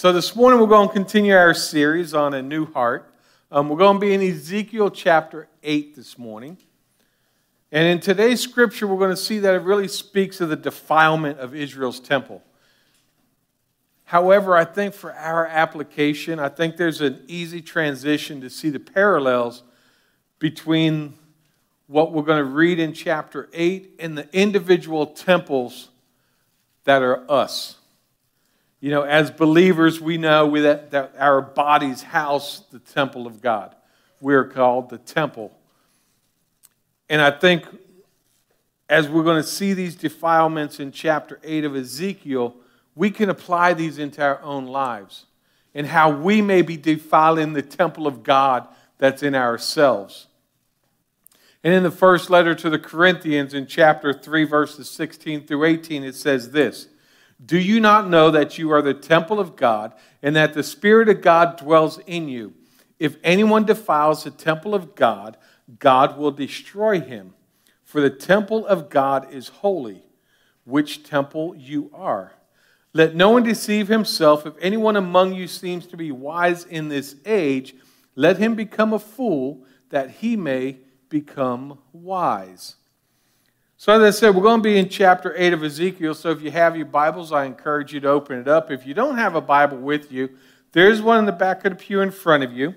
So this morning we're going to continue our series on a new heart. Um, we're going to be in Ezekiel chapter 8 this morning. And in today's scripture, we're going to see that it really speaks of the defilement of Israel's temple. However, I think for our application, I think there's an easy transition to see the parallels between what we're going to read in chapter 8 and the individual temples that are us. You know, as believers, we know that, that our bodies house the temple of God. We're called the temple. And I think as we're going to see these defilements in chapter 8 of Ezekiel, we can apply these into our own lives and how we may be defiling the temple of God that's in ourselves. And in the first letter to the Corinthians, in chapter 3, verses 16 through 18, it says this Do you not know that you are the temple of God and that the Spirit of God dwells in you? If anyone defiles the temple of God, God will destroy him. For the temple of God is holy, which temple you are. Let no one deceive himself. If anyone among you seems to be wise in this age, let him become a fool that he may become wise. So, as I said, we're going to be in chapter 8 of Ezekiel. So, if you have your Bibles, I encourage you to open it up. If you don't have a Bible with you, there's one in the back of the pew in front of you.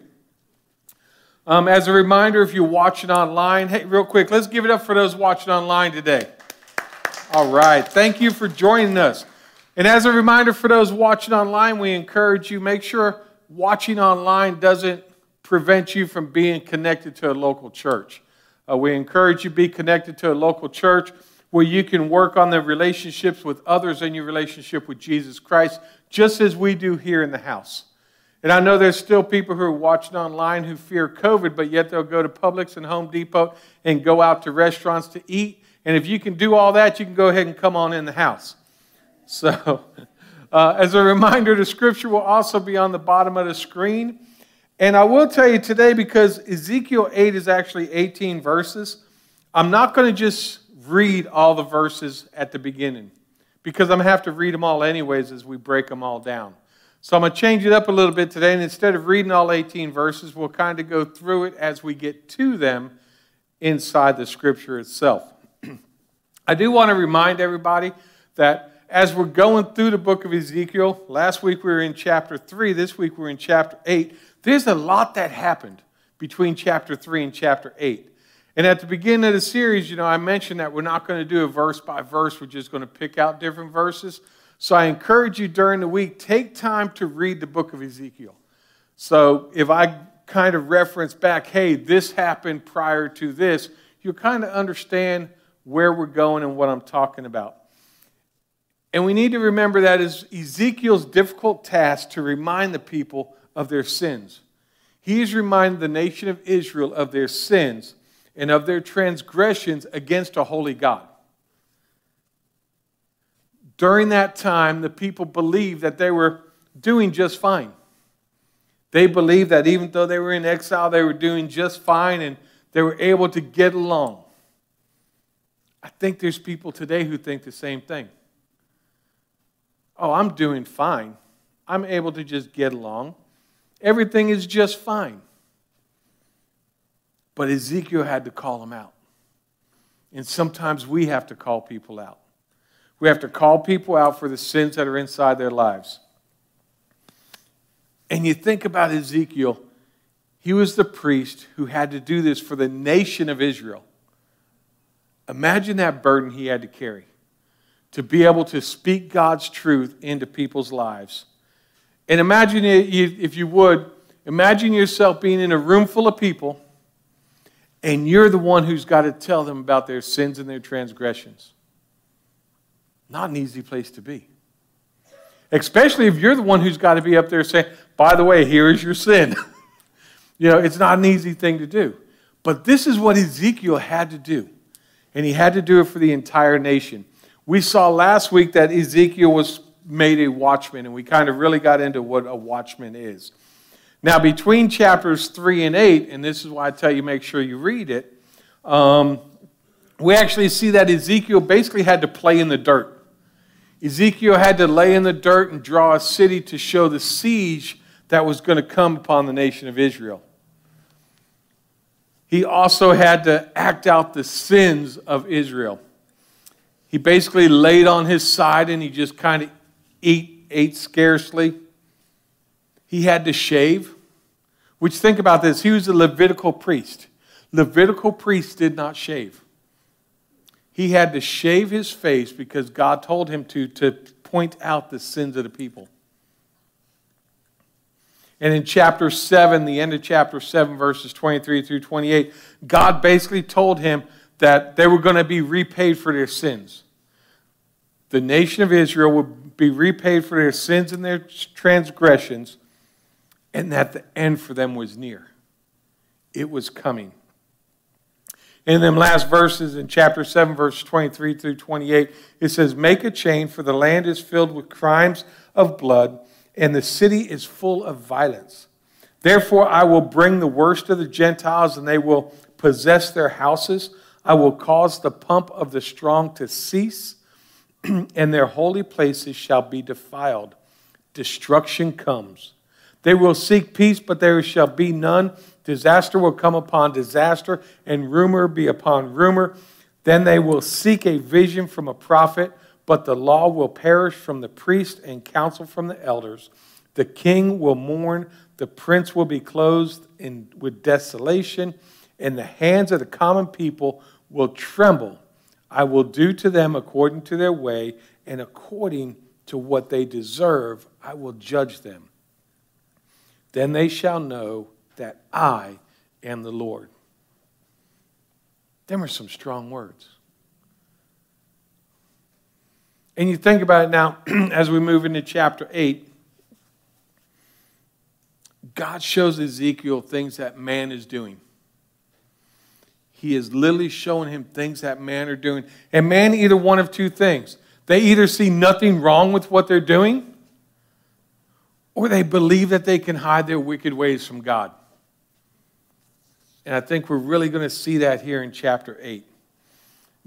Um, as a reminder, if you're watching online, hey, real quick, let's give it up for those watching online today. All right. Thank you for joining us. And as a reminder for those watching online, we encourage you make sure watching online doesn't prevent you from being connected to a local church. Uh, we encourage you to be connected to a local church where you can work on the relationships with others in your relationship with Jesus Christ, just as we do here in the house. And I know there's still people who are watching online who fear COVID, but yet they'll go to Publix and Home Depot and go out to restaurants to eat. And if you can do all that, you can go ahead and come on in the house. So, uh, as a reminder, the scripture will also be on the bottom of the screen. And I will tell you today, because Ezekiel 8 is actually 18 verses, I'm not going to just read all the verses at the beginning, because I'm going to have to read them all anyways as we break them all down. So I'm going to change it up a little bit today, and instead of reading all 18 verses, we'll kind of go through it as we get to them inside the scripture itself. I do want to remind everybody that as we're going through the book of Ezekiel, last week we were in chapter 3, this week we're in chapter 8. There's a lot that happened between chapter 3 and chapter 8. And at the beginning of the series, you know, I mentioned that we're not going to do a verse by verse, we're just going to pick out different verses. So I encourage you during the week, take time to read the book of Ezekiel. So if I kind of reference back, hey, this happened prior to this, you'll kind of understand where we're going and what I'm talking about. And we need to remember that is Ezekiel's difficult task to remind the people of their sins. He is reminding the nation of Israel of their sins and of their transgressions against a holy God. During that time, the people believed that they were doing just fine. They believed that even though they were in exile, they were doing just fine and they were able to get along. I think there's people today who think the same thing oh, I'm doing fine. I'm able to just get along. Everything is just fine. But Ezekiel had to call them out. And sometimes we have to call people out. We have to call people out for the sins that are inside their lives. And you think about Ezekiel, he was the priest who had to do this for the nation of Israel. Imagine that burden he had to carry to be able to speak God's truth into people's lives. And imagine, if you would, imagine yourself being in a room full of people and you're the one who's got to tell them about their sins and their transgressions. Not an easy place to be. Especially if you're the one who's got to be up there saying, by the way, here is your sin. you know, it's not an easy thing to do. But this is what Ezekiel had to do. And he had to do it for the entire nation. We saw last week that Ezekiel was made a watchman, and we kind of really got into what a watchman is. Now, between chapters 3 and 8, and this is why I tell you make sure you read it, um, we actually see that Ezekiel basically had to play in the dirt. Ezekiel had to lay in the dirt and draw a city to show the siege that was going to come upon the nation of Israel. He also had to act out the sins of Israel. He basically laid on his side and he just kind of ate, ate scarcely. He had to shave, which think about this, he was a Levitical priest. Levitical priests did not shave. He had to shave his face because God told him to, to point out the sins of the people. And in chapter 7, the end of chapter 7, verses 23 through 28, God basically told him that they were going to be repaid for their sins. The nation of Israel would be repaid for their sins and their transgressions, and that the end for them was near. It was coming. In them last verses in chapter 7, verse 23 through 28, it says, Make a chain, for the land is filled with crimes of blood, and the city is full of violence. Therefore, I will bring the worst of the Gentiles, and they will possess their houses. I will cause the pomp of the strong to cease, and their holy places shall be defiled. Destruction comes. They will seek peace, but there shall be none Disaster will come upon disaster, and rumor be upon rumor. Then they will seek a vision from a prophet, but the law will perish from the priest and counsel from the elders. The king will mourn, the prince will be clothed in, with desolation, and the hands of the common people will tremble. I will do to them according to their way, and according to what they deserve, I will judge them. Then they shall know that I am the Lord. Them are some strong words. And you think about it now as we move into chapter 8. God shows Ezekiel things that man is doing. He is literally showing him things that man are doing. And man, either one of two things. They either see nothing wrong with what they're doing, or they believe that they can hide their wicked ways from God. And I think we're really going to see that here in chapter 8.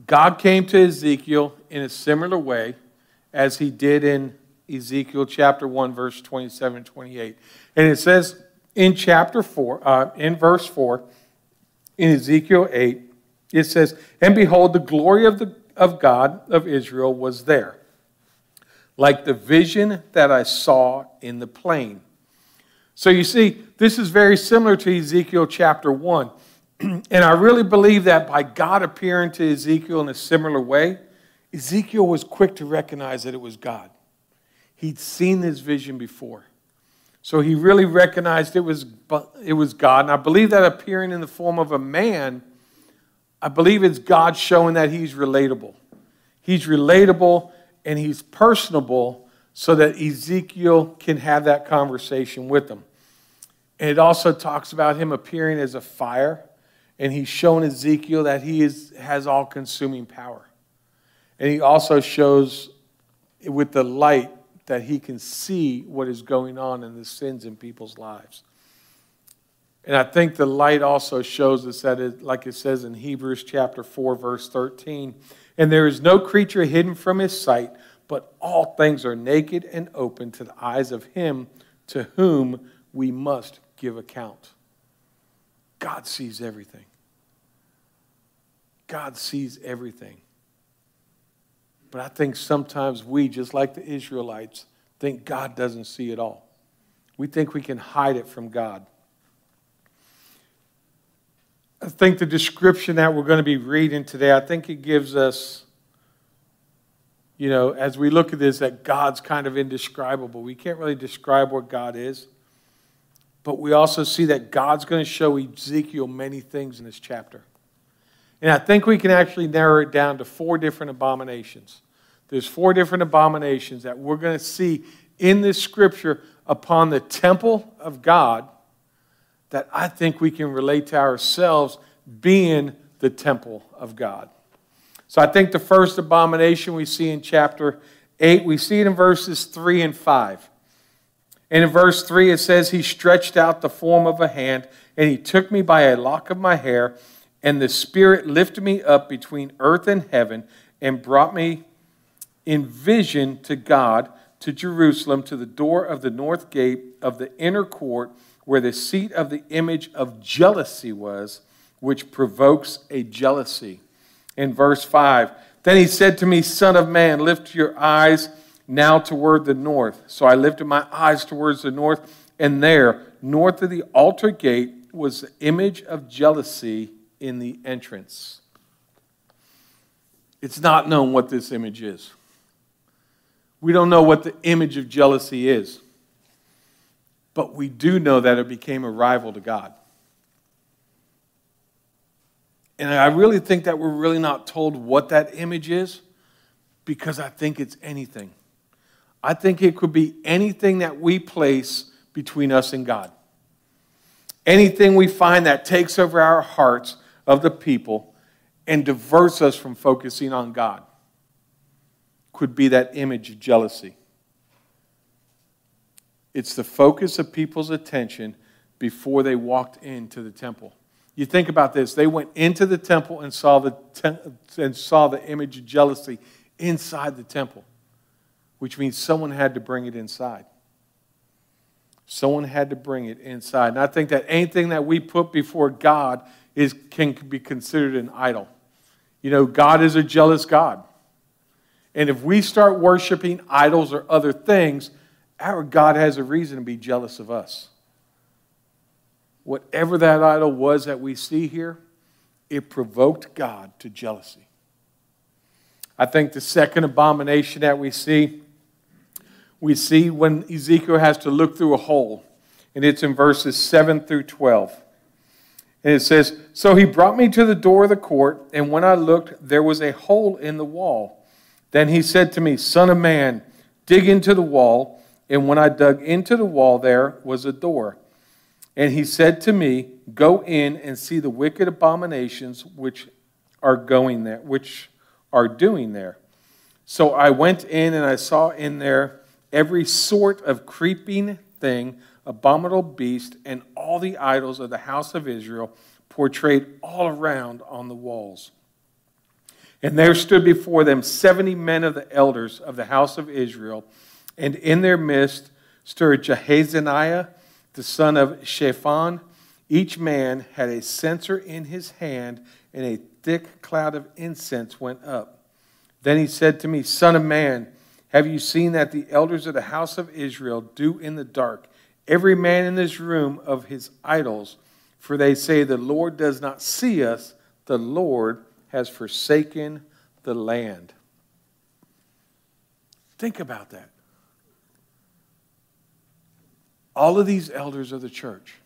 God came to Ezekiel in a similar way as he did in Ezekiel chapter 1, verse 27 and 28. And it says in chapter 4, uh, in verse 4, in Ezekiel 8, it says, And behold, the glory of, the, of God of Israel was there, like the vision that I saw in the plain. So you see, this is very similar to Ezekiel chapter 1. and I really believe that by God appearing to Ezekiel in a similar way, Ezekiel was quick to recognize that it was God. He'd seen this vision before. So he really recognized it was, it was God. And I believe that appearing in the form of a man, I believe it's God showing that he's relatable. He's relatable and he's personable so that Ezekiel can have that conversation with him. And it also talks about him appearing as a fire, and he's shown Ezekiel that he is, has all consuming power. And he also shows with the light that he can see what is going on in the sins in people's lives. And I think the light also shows us that, it, like it says in Hebrews chapter 4, verse 13, and there is no creature hidden from his sight but all things are naked and open to the eyes of him to whom we must give account. God sees everything. God sees everything. But I think sometimes we, just like the Israelites, think God doesn't see it all. We think we can hide it from God. I think the description that we're going to be reading today, I think it gives us you know, as we look at this, that God's kind of indescribable. We can't really describe what God is. But we also see that God's going to show Ezekiel many things in this chapter. And I think we can actually narrow it down to four different abominations. There's four different abominations that we're going to see in this scripture upon the temple of God that I think we can relate to ourselves being the temple of God. So I think the first abomination we see in chapter 8, we see it in verses 3 and 5. And in verse 3, it says, He stretched out the form of a hand, and he took me by a lock of my hair, and the Spirit lifted me up between earth and heaven, and brought me in vision to God, to Jerusalem, to the door of the north gate of the inner court, where the seat of the image of jealousy was, which provokes a jealousy. In verse 5, then he said to me, Son of man, lift your eyes now toward the north. So I lifted my eyes towards the north, and there, north of the altar gate, was the image of jealousy in the entrance. It's not known what this image is. We don't know what the image of jealousy is. But we do know that it became a rival to God. And I really think that we're really not told what that image is because I think it's anything. I think it could be anything that we place between us and God. Anything we find that takes over our hearts of the people and diverts us from focusing on God could be that image of jealousy. It's the focus of people's attention before they walked into the temple. You think about this. They went into the temple and saw the, and saw the image of jealousy inside the temple, which means someone had to bring it inside. Someone had to bring it inside. And I think that anything that we put before God is, can be considered an idol. You know, God is a jealous God. And if we start worshiping idols or other things, our God has a reason to be jealous of us. Whatever that idol was that we see here, it provoked God to jealousy. I think the second abomination that we see, we see when Ezekiel has to look through a hole, and it's in verses 7 through 12. And it says, So he brought me to the door of the court, and when I looked, there was a hole in the wall then he said to me, Son of man, dig into the wall. And when I dug into the wall, there was a door. And he said to me, Go in and see the wicked abominations which are going there, which are doing there. So I went in and I saw in there every sort of creeping thing, abominable beast, and all the idols of the house of Israel portrayed all around on the walls. And there stood before them seventy men of the elders of the house of Israel, and in their midst stood Jahaziah, the son of Shaphan. Each man had a censer in his hand, and a thick cloud of incense went up. Then he said to me, Son of man, have you seen that the elders of the house of Israel do in the dark, every man in this room of his idols? For they say, The Lord does not see us, the Lord has forsaken the land. Think about that. All of these elders of the church,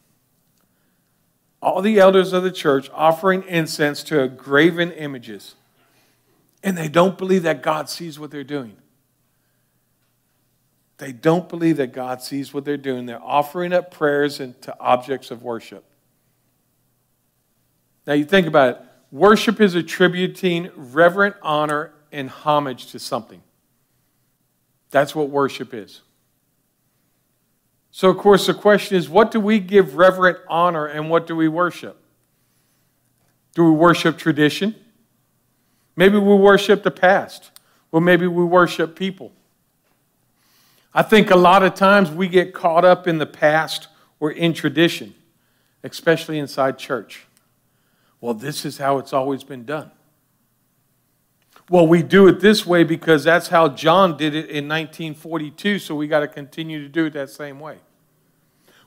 all the elders of the church offering incense to graven images, and they don't believe that God sees what they're doing. They don't believe that God sees what they're doing. They're offering up prayers to objects of worship. Now, you think about it Worship is attributing reverent honor and homage to something. That's what worship is. So, of course, the question is what do we give reverent honor and what do we worship? Do we worship tradition? Maybe we worship the past. Well, maybe we worship people. I think a lot of times we get caught up in the past or in tradition, especially inside church. Well, this is how it's always been done. Well, we do it this way because that's how John did it in 1942, so we got to continue to do it that same way.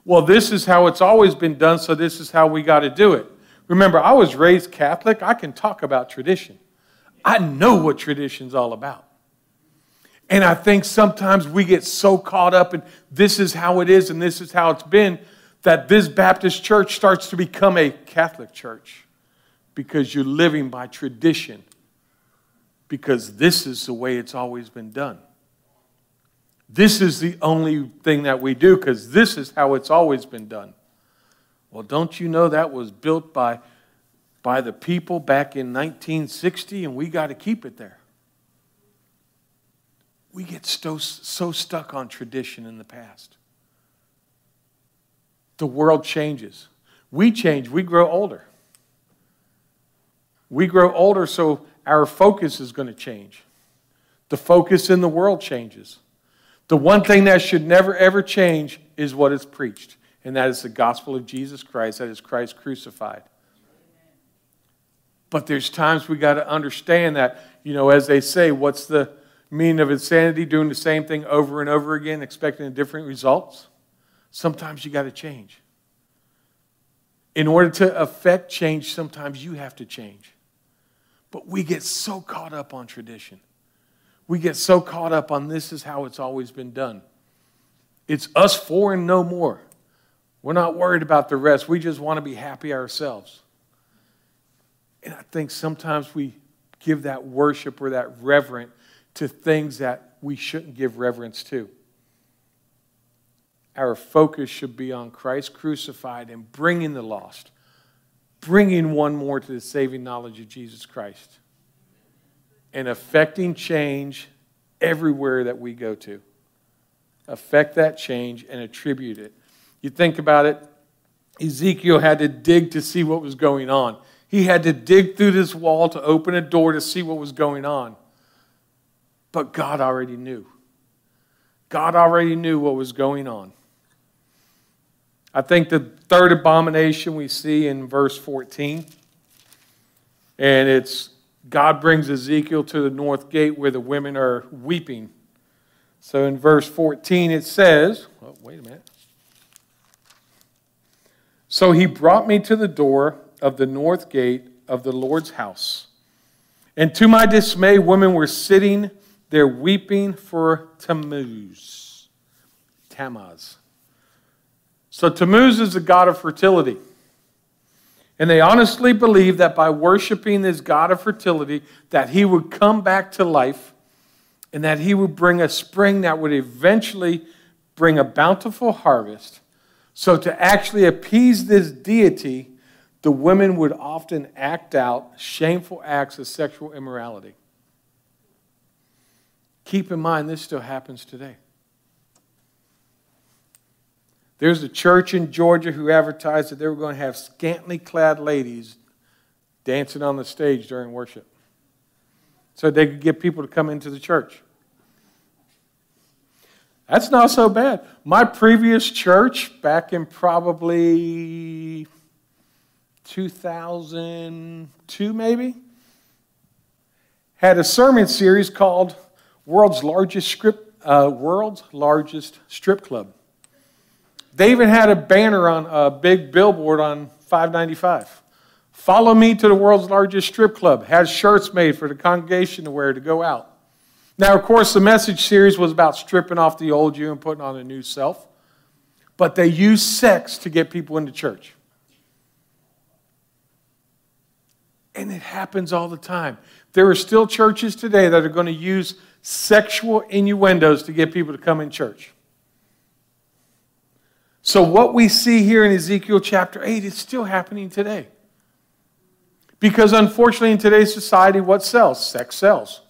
Well, this is how it's always been done, so this is how we got to do it. Remember, I was raised Catholic. I can talk about tradition. I know what tradition's all about. And I think sometimes we get so caught up in this is how it is and this is how it's been that this Baptist church starts to become a Catholic church because you're living by tradition, because this is the way it's always been done. This is the only thing that we do because this is how it's always been done. Well, don't you know that was built by, by the people back in 1960 and we got to keep it there? We get so, so stuck on tradition in the past. The world changes. We change, we grow older. We grow older, so our focus is going to change. The focus in the world changes. The one thing that should never, ever change is what is preached, and that is the gospel of Jesus Christ, that is Christ crucified. But there's times we got to understand that, you know, as they say, what's the meaning of insanity? Doing the same thing over and over again, expecting different results? Sometimes you got to change. In order to affect change, sometimes you have to change. But we get so caught up on tradition. We get so caught up on this is how it's always been done. It's us four and no more. We're not worried about the rest. We just want to be happy ourselves. And I think sometimes we give that worship or that reverence to things that we shouldn't give reverence to. Our focus should be on Christ crucified and bringing the lost, bringing one more to the saving knowledge of Jesus Christ, and affecting change everywhere that we go to. Affect that change and attribute it. You think about it, Ezekiel had to dig to see what was going on. He had to dig through this wall to open a door to see what was going on. But God already knew. God already knew what was going on. I think the third abomination we see in verse 14, and it's God brings Ezekiel to the north gate where the women are weeping. So in verse 14 it says, oh, wait a minute. So he brought me to the door of the north gate of the Lord's house. And to my dismay, women were sitting there weeping for Tammuz. Tammuz. So Tammuz is the god of fertility. And they honestly believed that by worshiping this god of fertility, that he would come back to life and that he would bring a spring that would eventually bring a bountiful harvest. So to actually appease this deity, the women would often act out shameful acts of sexual immorality. Keep in mind, this still happens today. There's a church in Georgia who advertised that they were going to have scantily clad ladies dancing on the stage during worship so they could get people to come into the church. That's not so bad. My previous church, back in probably 2002, maybe, had a sermon series called "World's Largest Strip, uh, World's Largest Strip Club." They even had a banner on a big billboard on 595. Follow me to the world's largest strip club. Has shirts made for the congregation to wear to go out. Now, of course, the message series was about stripping off the old you and putting on a new self. But they used sex to get people into church. And it happens all the time. There are still churches today that are going to use sexual innuendos to get people to come in church. So, what we see here in Ezekiel chapter 8 is still happening today. Because unfortunately, in today's society, what sells? Sex sells.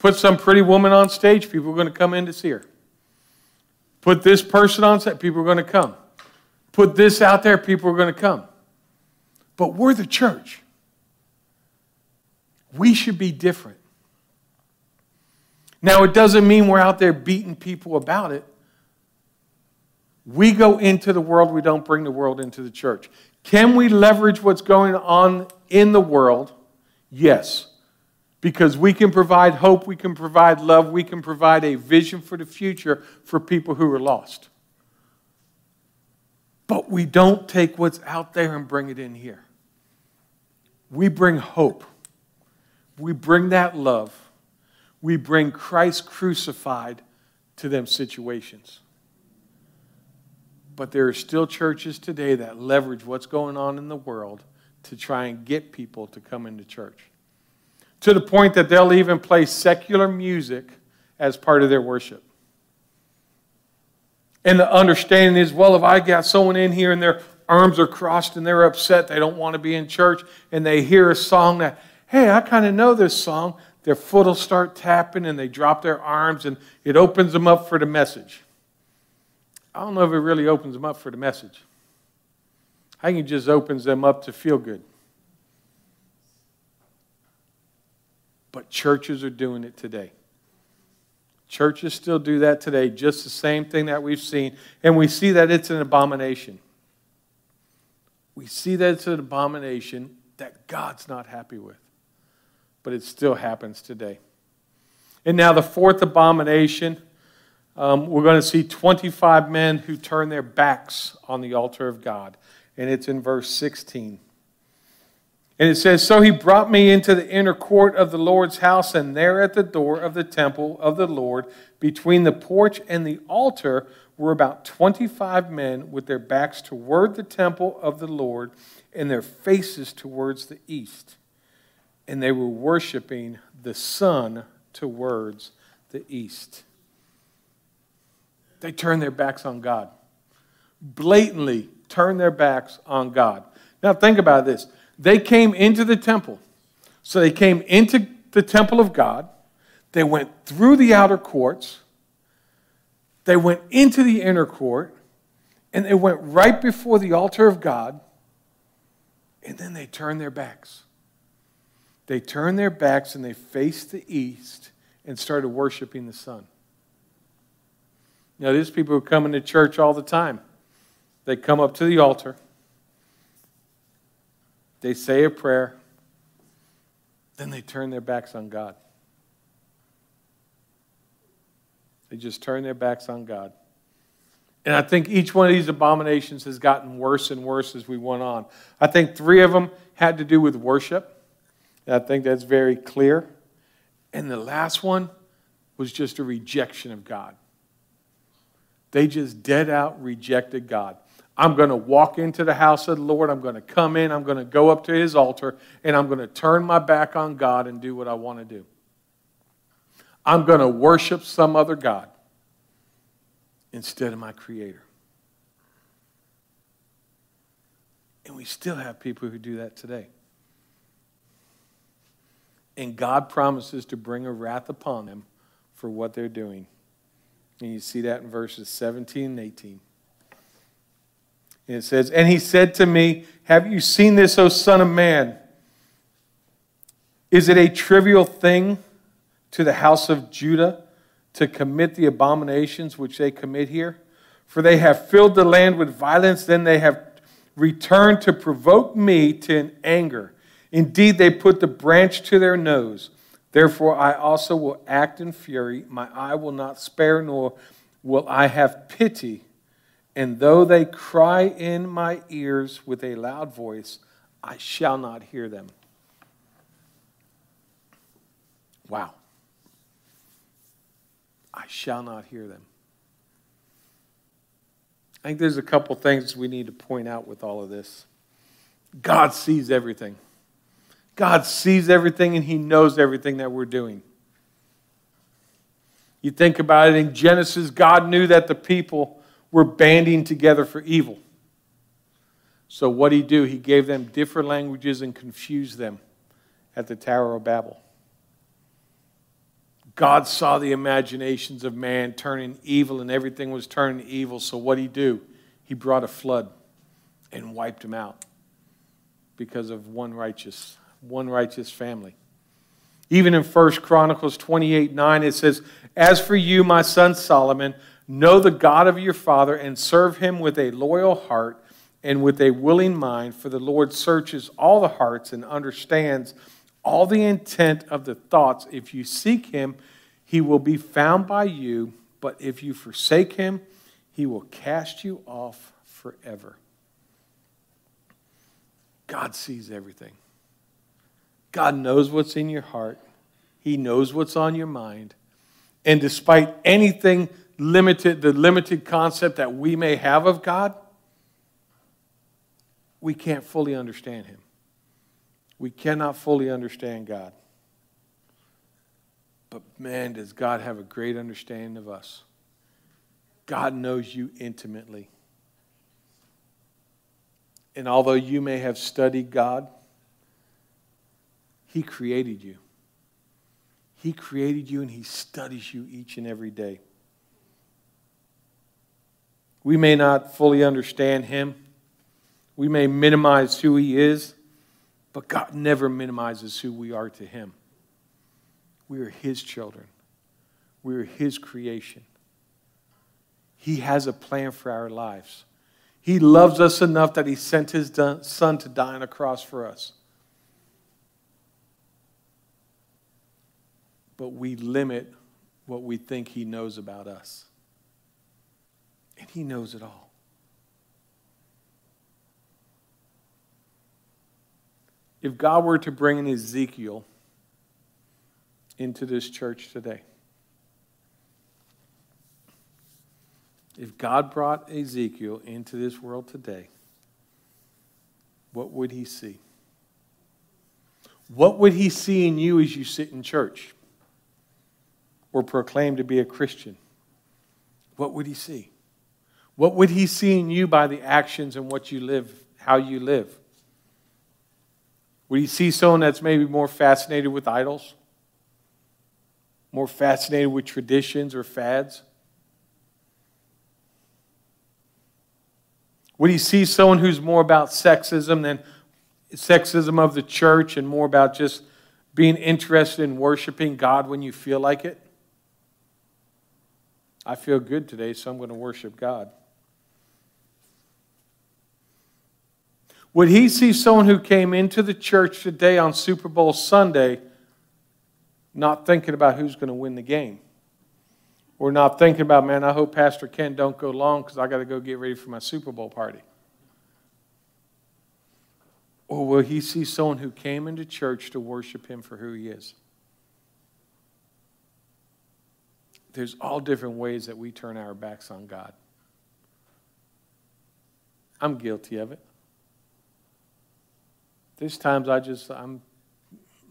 Put some pretty woman on stage, people are going to come in to see her. Put this person on set, people are going to come. Put this out there, people are going to come. But we're the church. We should be different. Now, it doesn't mean we're out there beating people about it. We go into the world, we don't bring the world into the church. Can we leverage what's going on in the world? Yes. Because we can provide hope, we can provide love, we can provide a vision for the future for people who are lost. But we don't take what's out there and bring it in here. We bring hope. We bring that love. We bring Christ crucified to them situations. But there are still churches today that leverage what's going on in the world to try and get people to come into church. To the point that they'll even play secular music as part of their worship. And the understanding is well, if I got someone in here and their arms are crossed and they're upset, they don't want to be in church, and they hear a song that hey, I kind of know this song. Their foot will start tapping and they drop their arms and it opens them up for the message. I don't know if it really opens them up for the message. I think it just opens them up to feel good. But churches are doing it today. Churches still do that today, just the same thing that we've seen. And we see that it's an abomination. We see that it's an abomination that God's not happy with. But it still happens today. And now, the fourth abomination, um, we're going to see 25 men who turn their backs on the altar of God. And it's in verse 16. And it says, So he brought me into the inner court of the Lord's house, and there at the door of the temple of the Lord, between the porch and the altar, were about 25 men with their backs toward the temple of the Lord and their faces towards the east. And they were worshiping the sun towards the east. They turned their backs on God. Blatantly turned their backs on God. Now, think about this they came into the temple. So they came into the temple of God. They went through the outer courts. They went into the inner court. And they went right before the altar of God. And then they turned their backs. They turned their backs and they faced the east and started worshiping the sun. Now, these people are coming to church all the time. They come up to the altar. They say a prayer, then they turn their backs on God. They just turn their backs on God. And I think each one of these abominations has gotten worse and worse as we went on. I think three of them had to do with worship. And I think that's very clear. And the last one was just a rejection of God. They just dead out rejected God. I'm going to walk into the house of the Lord. I'm going to come in. I'm going to go up to his altar, and I'm going to turn my back on God and do what I want to do. I'm going to worship some other God instead of my Creator. And we still have people who do that today. And God promises to bring a wrath upon them for what they're doing. And you see that in verses 17 and 18. And it says, And he said to me, Have you seen this, O Son of Man? Is it a trivial thing to the house of Judah to commit the abominations which they commit here? For they have filled the land with violence, then they have returned to provoke me to anger. Indeed, they put the branch to their nose. Therefore, I also will act in fury. My eye will not spare, nor will I have pity and though they cry in my ears with a loud voice, I shall not hear them. Wow. I shall not hear them. I think there's a couple things we need to point out with all of this. God sees everything. God sees everything and He knows everything that we're doing. You think about it in Genesis, God knew that the people were banding together for evil. So, what did he do? He gave them different languages and confused them at the Tower of Babel. God saw the imaginations of man turning evil, and everything was turning evil. So, what did he do? He brought a flood and wiped them out because of one righteous, one righteous family. Even in 1 Chronicles 28 9, it says, As for you, my son Solomon, Know the God of your father and serve him with a loyal heart and with a willing mind, for the Lord searches all the hearts and understands all the intent of the thoughts. If you seek him, he will be found by you, but if you forsake him, he will cast you off forever. God sees everything. God knows what's in your heart. He knows what's on your mind. And despite anything limited, the limited concept that we may have of God, we can't fully understand Him. We cannot fully understand God. But man, does God have a great understanding of us. God knows you intimately. And although you may have studied God, He created you. He created you and He studies you each and every day. We may not fully understand him. We may minimize who he is, but God never minimizes who we are to him. We are his children. We're His creation. He has a plan for our lives. He loves us enough that He sent His Son to die on a cross for us. But we limit what we think He knows about us. And He knows it all. If God were to bring an Ezekiel into this church today, if God brought Ezekiel into this world today, what would he see? What would he see in you as you sit in church or proclaim to be a Christian? What would he see? What would he see in you by the actions and what you live, how you live? Would he see someone that's maybe more fascinated with idols? More fascinated with traditions or fads? Would he see someone who's more about sexism than sexism of the church and more about just being interested in worshiping God when you feel like it? I feel good today, so I'm going to worship God. Would he see someone who came into the church today on Super Bowl Sunday not thinking about who's going to win the game? We're not thinking about, man, I hope Pastor Ken don't go long because I got to go get ready for my Super Bowl party. Or will he see someone who came into church to worship him for who he is? There's all different ways that we turn our backs on God. I'm guilty of it. There's times I just, I'm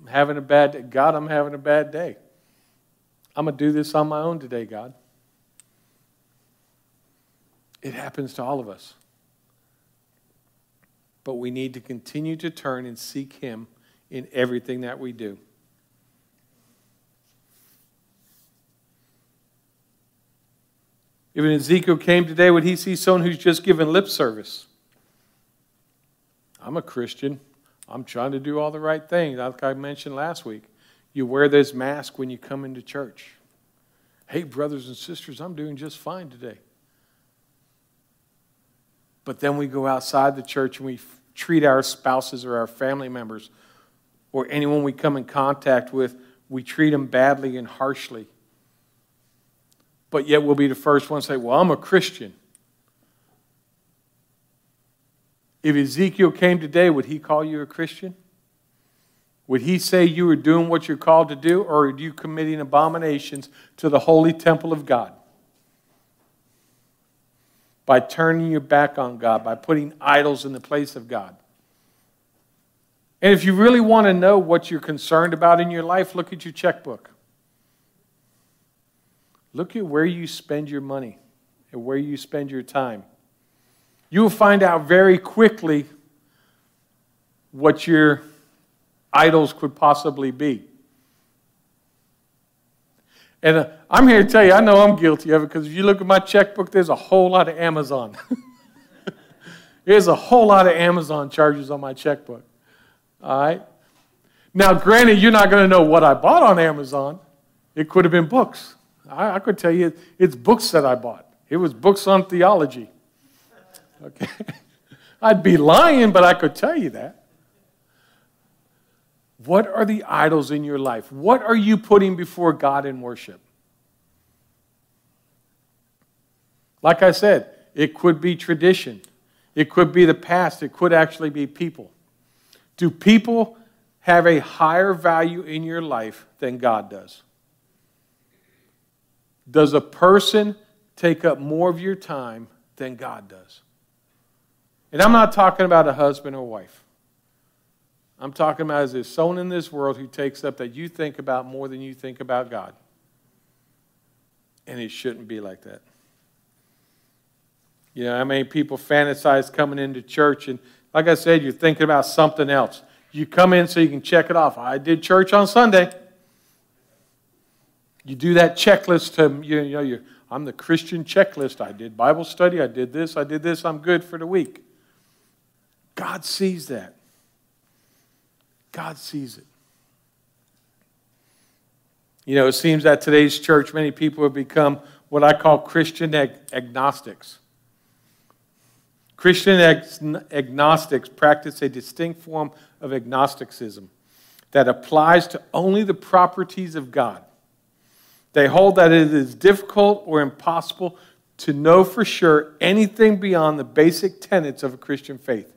having a bad day. God, I'm having a bad day. I'm going to do this on my own today, God. It happens to all of us. But we need to continue to turn and seek Him in everything that we do. If Ezekiel came today, would he see someone who's just given lip service? I'm a Christian. I'm trying to do all the right things, like I mentioned last week. You wear this mask when you come into church. Hey, brothers and sisters, I'm doing just fine today. But then we go outside the church and we treat our spouses or our family members or anyone we come in contact with, we treat them badly and harshly. But yet we'll be the first one to say, Well, I'm a Christian. If Ezekiel came today, would he call you a Christian? Would he say you were doing what you're called to do, or are you committing abominations to the holy temple of God? By turning your back on God, by putting idols in the place of God. And if you really want to know what you're concerned about in your life, look at your checkbook. Look at where you spend your money and where you spend your time. You will find out very quickly what your idols could possibly be. And uh, I'm here to tell you, I know I'm guilty of it because if you look at my checkbook, there's a whole lot of Amazon. there's a whole lot of Amazon charges on my checkbook. All right? Now, granted, you're not going to know what I bought on Amazon. It could have been books. I, I could tell you it's books that I bought, it was books on theology. Okay? I'd be lying, but I could tell you that. What are the idols in your life? What are you putting before God in worship? Like I said, it could be tradition, it could be the past, it could actually be people. Do people have a higher value in your life than God does? Does a person take up more of your time than God does? And I'm not talking about a husband or wife. I'm talking about as there's someone in this world who takes up that you think about more than you think about God. And it shouldn't be like that. You know, how many people fantasize coming into church and, like I said, you're thinking about something else. You come in so you can check it off. I did church on Sunday. You do that checklist to, you know, you I'm the Christian checklist. I did Bible study. I did this. I did this. I'm good for the week. God sees that. God sees it. You know, it seems that today's church, many people have become what I call Christian ag- agnostics. Christian ag- agnostics practice a distinct form of agnosticism that applies to only the properties of God. They hold that it is difficult or impossible to know for sure anything beyond the basic tenets of a Christian faith.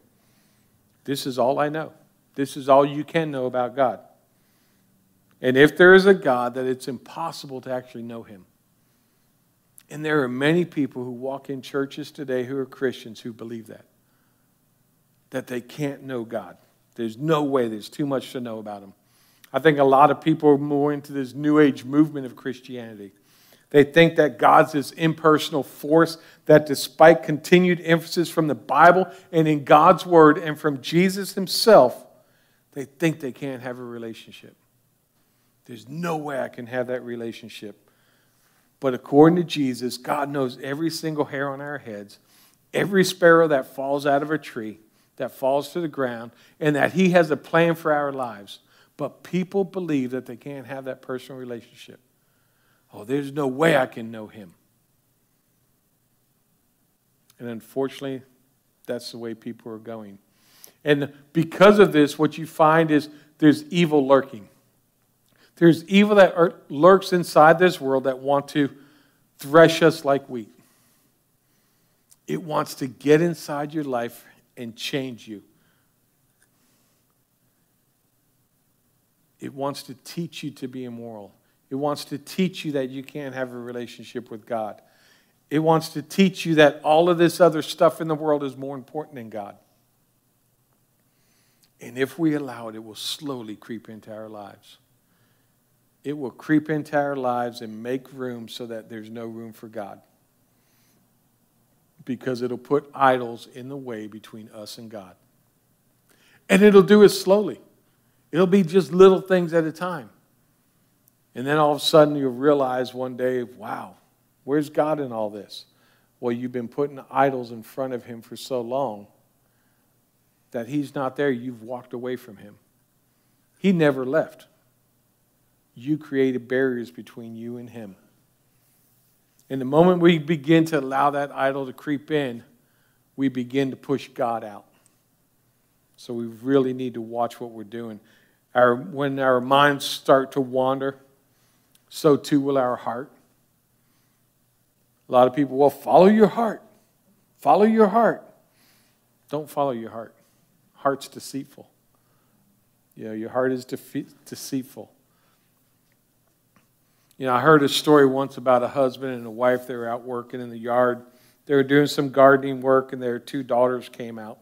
This is all I know. This is all you can know about God. And if there is a God, that it's impossible to actually know him. And there are many people who walk in churches today who are Christians who believe that. That they can't know God. There's no way, there's too much to know about him. I think a lot of people are more into this New Age movement of Christianity. They think that God's this impersonal force that, despite continued emphasis from the Bible and in God's Word and from Jesus Himself, they think they can't have a relationship. There's no way I can have that relationship. But according to Jesus, God knows every single hair on our heads, every sparrow that falls out of a tree, that falls to the ground, and that He has a plan for our lives. But people believe that they can't have that personal relationship. Oh, there's no way I can know Him. And unfortunately, that's the way people are going. And because of this, what you find is there's evil lurking. There's evil that lurks inside this world that want to thresh us like wheat. It wants to get inside your life and change you. It wants to teach you to be immoral. It wants to teach you that you can't have a relationship with God. It wants to teach you that all of this other stuff in the world is more important than God. And if we allow it, it will slowly creep into our lives it will creep into our lives and make room so that there's no room for God. Because it'll put idols in the way between us and God. And it'll do it slowly. It'll be just little things at a time. And then all of a sudden you'll realize one day, wow, where's God in all this? Well, you've been putting idols in front of Him for so long that He's not there. You've walked away from Him. He never left you created barriers between you and Him. And the moment we begin to allow that idol to creep in, we begin to push God out. So we really need to watch what we're doing. Our, when our minds start to wander, so too will our heart. A lot of people, will follow your heart. Follow your heart. Don't follow your heart. Heart's deceitful. You know, your heart is deceitful. You know, I heard a story once about a husband and a wife. They were out working in the yard. They were doing some gardening work, and their two daughters came out.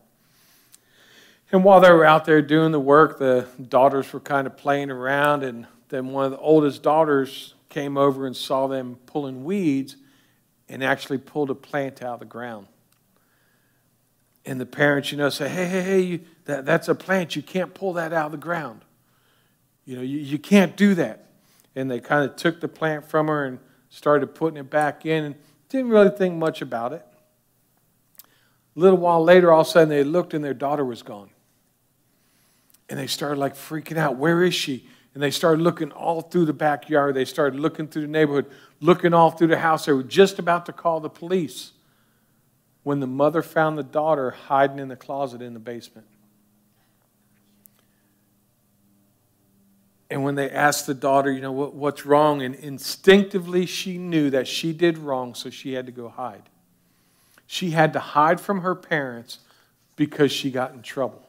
And while they were out there doing the work, the daughters were kind of playing around, and then one of the oldest daughters came over and saw them pulling weeds and actually pulled a plant out of the ground. And the parents, you know, say, hey, hey, hey, you, that, that's a plant. You can't pull that out of the ground. You know, you, you can't do that and they kind of took the plant from her and started putting it back in and didn't really think much about it. A little while later, all of a sudden, they looked and their daughter was gone. And they started like freaking out. Where is she? And they started looking all through the backyard. They started looking through the neighborhood, looking all through the house. They were just about to call the police when the mother found the daughter hiding in the closet in the basement. And when they asked the daughter, you know, what, what's wrong? And instinctively she knew that she did wrong, so she had to go hide. She had to hide from her parents because she got in trouble.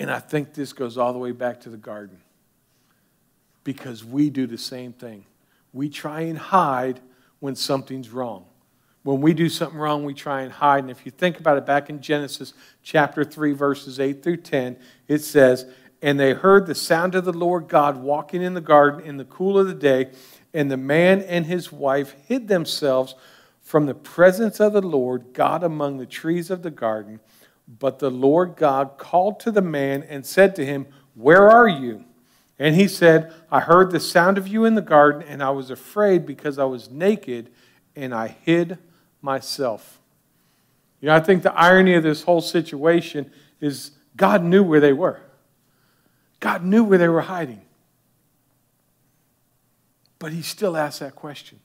And I think this goes all the way back to the garden because we do the same thing. We try and hide when something's wrong. When we do something wrong, we try and hide. And if you think about it, back in Genesis chapter 3, verses 8 through 10, it says, And they heard the sound of the Lord God walking in the garden in the cool of the day, and the man and his wife hid themselves from the presence of the Lord God among the trees of the garden. But the Lord God called to the man and said to him, Where are you? And he said, I heard the sound of you in the garden, and I was afraid because I was naked, and I hid myself. You know, I think the irony of this whole situation is God knew where they were. God knew where they were hiding. But he still asks that question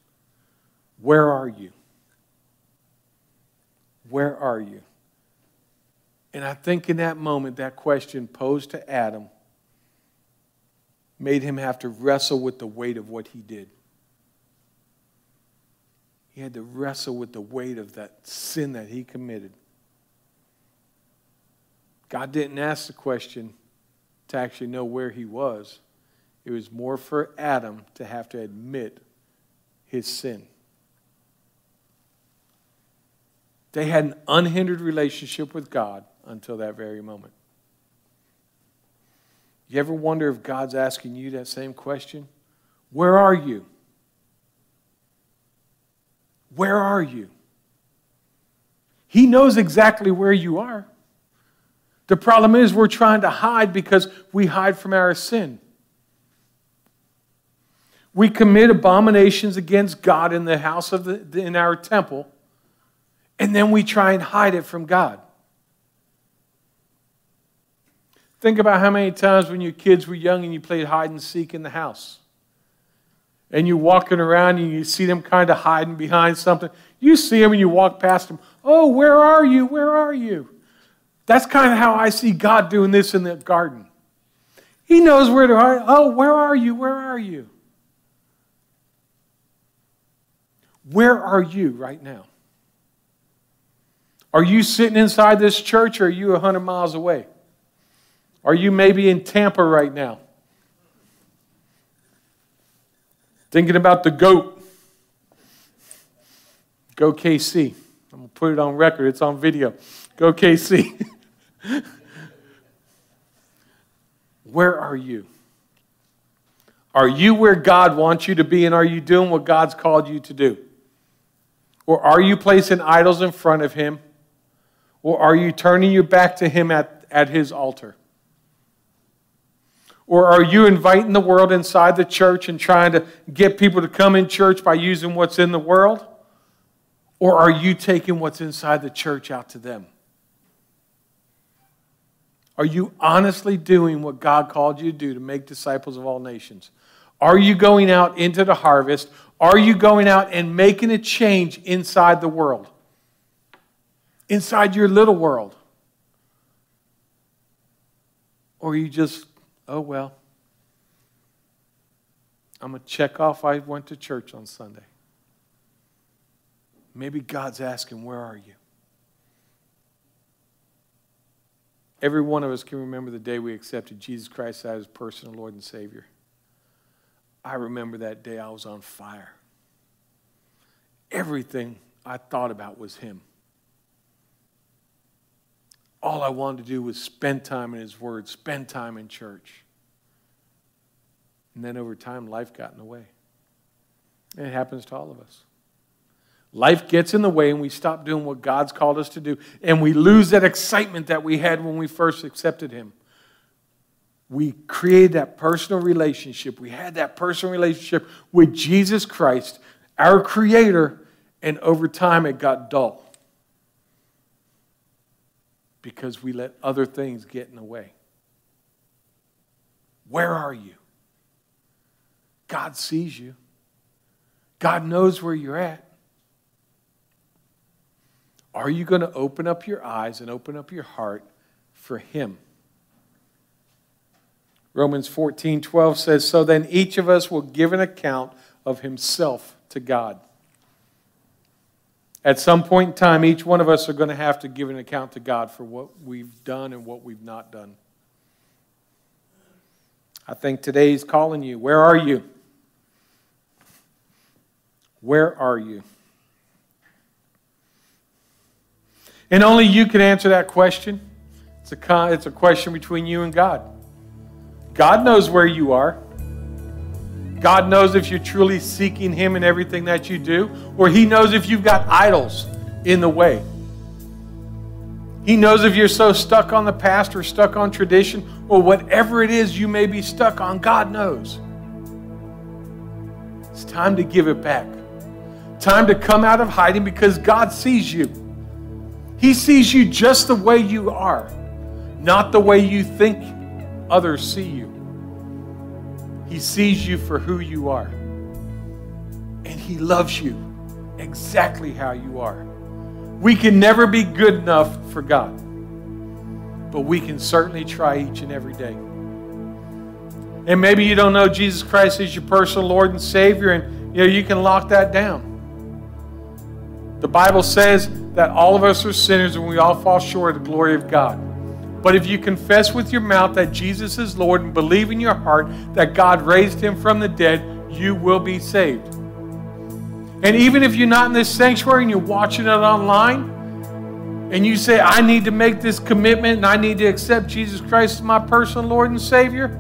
Where are you? Where are you? And I think in that moment, that question posed to Adam made him have to wrestle with the weight of what he did. He had to wrestle with the weight of that sin that he committed. God didn't ask the question to actually know where he was. It was more for Adam to have to admit his sin. They had an unhindered relationship with God until that very moment. You ever wonder if God's asking you that same question? Where are you? Where are you? He knows exactly where you are. The problem is we're trying to hide because we hide from our sin. We commit abominations against God in the house of the in our temple, and then we try and hide it from God. Think about how many times when your kids were young and you played hide and seek in the house. And you're walking around and you see them kind of hiding behind something. You see them and you walk past them. Oh, where are you? Where are you? That's kind of how I see God doing this in the garden. He knows where to hide. Oh, where are you? Where are you? Where are you right now? Are you sitting inside this church or are you 100 miles away? Are you maybe in Tampa right now? Thinking about the GOAT. Go KC. I'm going to put it on record, it's on video. Go KC. where are you? Are you where God wants you to be, and are you doing what God's called you to do? Or are you placing idols in front of Him? Or are you turning your back to Him at, at His altar? Or are you inviting the world inside the church and trying to get people to come in church by using what's in the world? Or are you taking what's inside the church out to them? Are you honestly doing what God called you to do to make disciples of all nations? Are you going out into the harvest? Are you going out and making a change inside the world? Inside your little world? Or are you just oh, well, I'm going to check off I went to church on Sunday. Maybe God's asking, Where are you? Every one of us can remember the day we accepted Jesus Christ as personal Lord and Savior. I remember that day I was on fire. Everything I thought about was Him all I wanted to do was spend time in His Word, spend time in church. And then over time, life got in the way. And it happens to all of us. Life gets in the way, and we stop doing what God's called us to do, and we lose that excitement that we had when we first accepted Him. We created that personal relationship. We had that personal relationship with Jesus Christ, our Creator, and over time it got dull because we let other things get in the way. Where are you? God sees you. God knows where you're at. Are you going to open up your eyes and open up your heart for Him? Romans 14 12 says, So then each of us will give an account of himself to God. At some point in time, each one of us are going to have to give an account to God for what we've done and what we've not done. I think today today's calling you. Where are you? Where are you? And only you can answer that question. It's a, it's a question between you and God. God knows where you are. God knows if you're truly seeking Him in everything that you do, or He knows if you've got idols in the way. He knows if you're so stuck on the past or stuck on tradition or whatever it is you may be stuck on. God knows. It's time to give it back. Time to come out of hiding because God sees you. He sees you just the way you are, not the way you think others see you. He sees you for who you are. And He loves you exactly how you are. We can never be good enough for God, but we can certainly try each and every day. And maybe you don't know Jesus Christ as your personal Lord and Savior, and you know you can lock that down. The Bible says that all of us are sinners and we all fall short of the glory of God. But if you confess with your mouth that Jesus is Lord and believe in your heart that God raised him from the dead, you will be saved. And even if you're not in this sanctuary and you're watching it online, and you say, I need to make this commitment and I need to accept Jesus Christ as my personal Lord and Savior,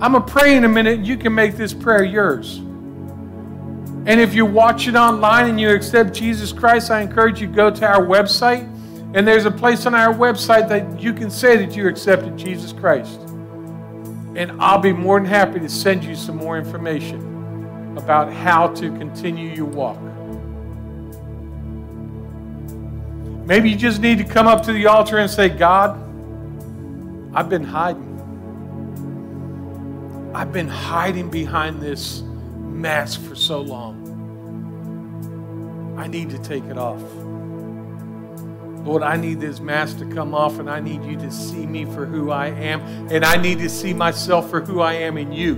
I'm going to pray in a minute and you can make this prayer yours. And if you're watching online and you accept Jesus Christ, I encourage you to go to our website. And there's a place on our website that you can say that you accepted Jesus Christ. And I'll be more than happy to send you some more information about how to continue your walk. Maybe you just need to come up to the altar and say, God, I've been hiding. I've been hiding behind this mask for so long. I need to take it off. Lord, I need this mask to come off, and I need you to see me for who I am, and I need to see myself for who I am in you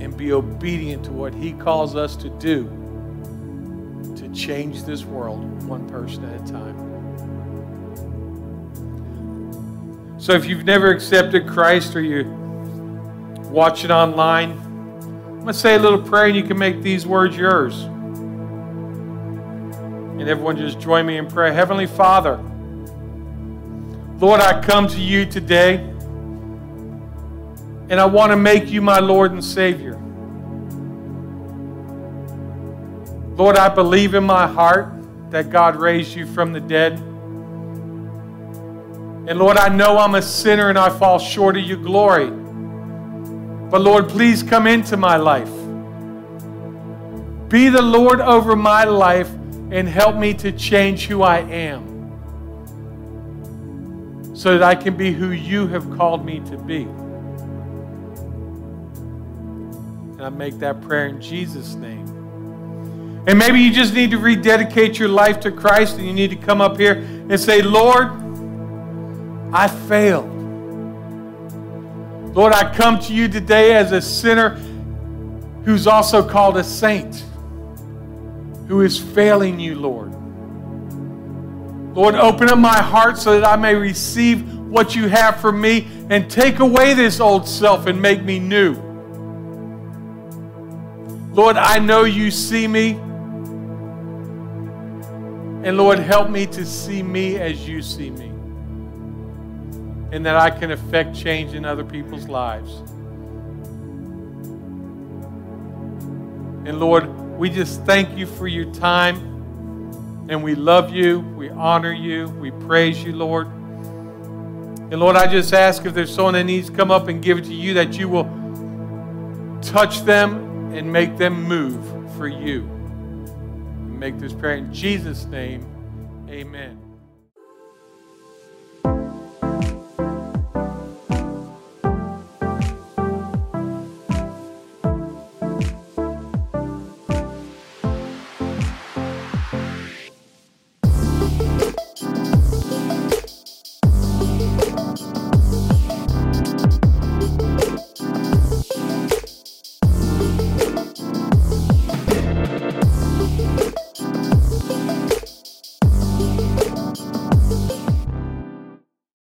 and be obedient to what He calls us to do to change this world one person at a time. So if you've never accepted Christ or you're watching online, I'm going to say a little prayer and you can make these words yours. And everyone just join me in prayer. Heavenly Father, Lord, I come to you today and I want to make you my Lord and Savior. Lord, I believe in my heart that God raised you from the dead. And Lord, I know I'm a sinner and I fall short of your glory. But Lord, please come into my life. Be the Lord over my life and help me to change who I am so that I can be who you have called me to be. And I make that prayer in Jesus' name. And maybe you just need to rededicate your life to Christ and you need to come up here and say, Lord, I failed. Lord, I come to you today as a sinner who's also called a saint, who is failing you, Lord. Lord, open up my heart so that I may receive what you have for me and take away this old self and make me new. Lord, I know you see me. And Lord, help me to see me as you see me. And that I can affect change in other people's lives. And Lord, we just thank you for your time. And we love you. We honor you. We praise you, Lord. And Lord, I just ask if there's someone that needs to come up and give it to you, that you will touch them and make them move for you make this prayer in Jesus' name. Amen.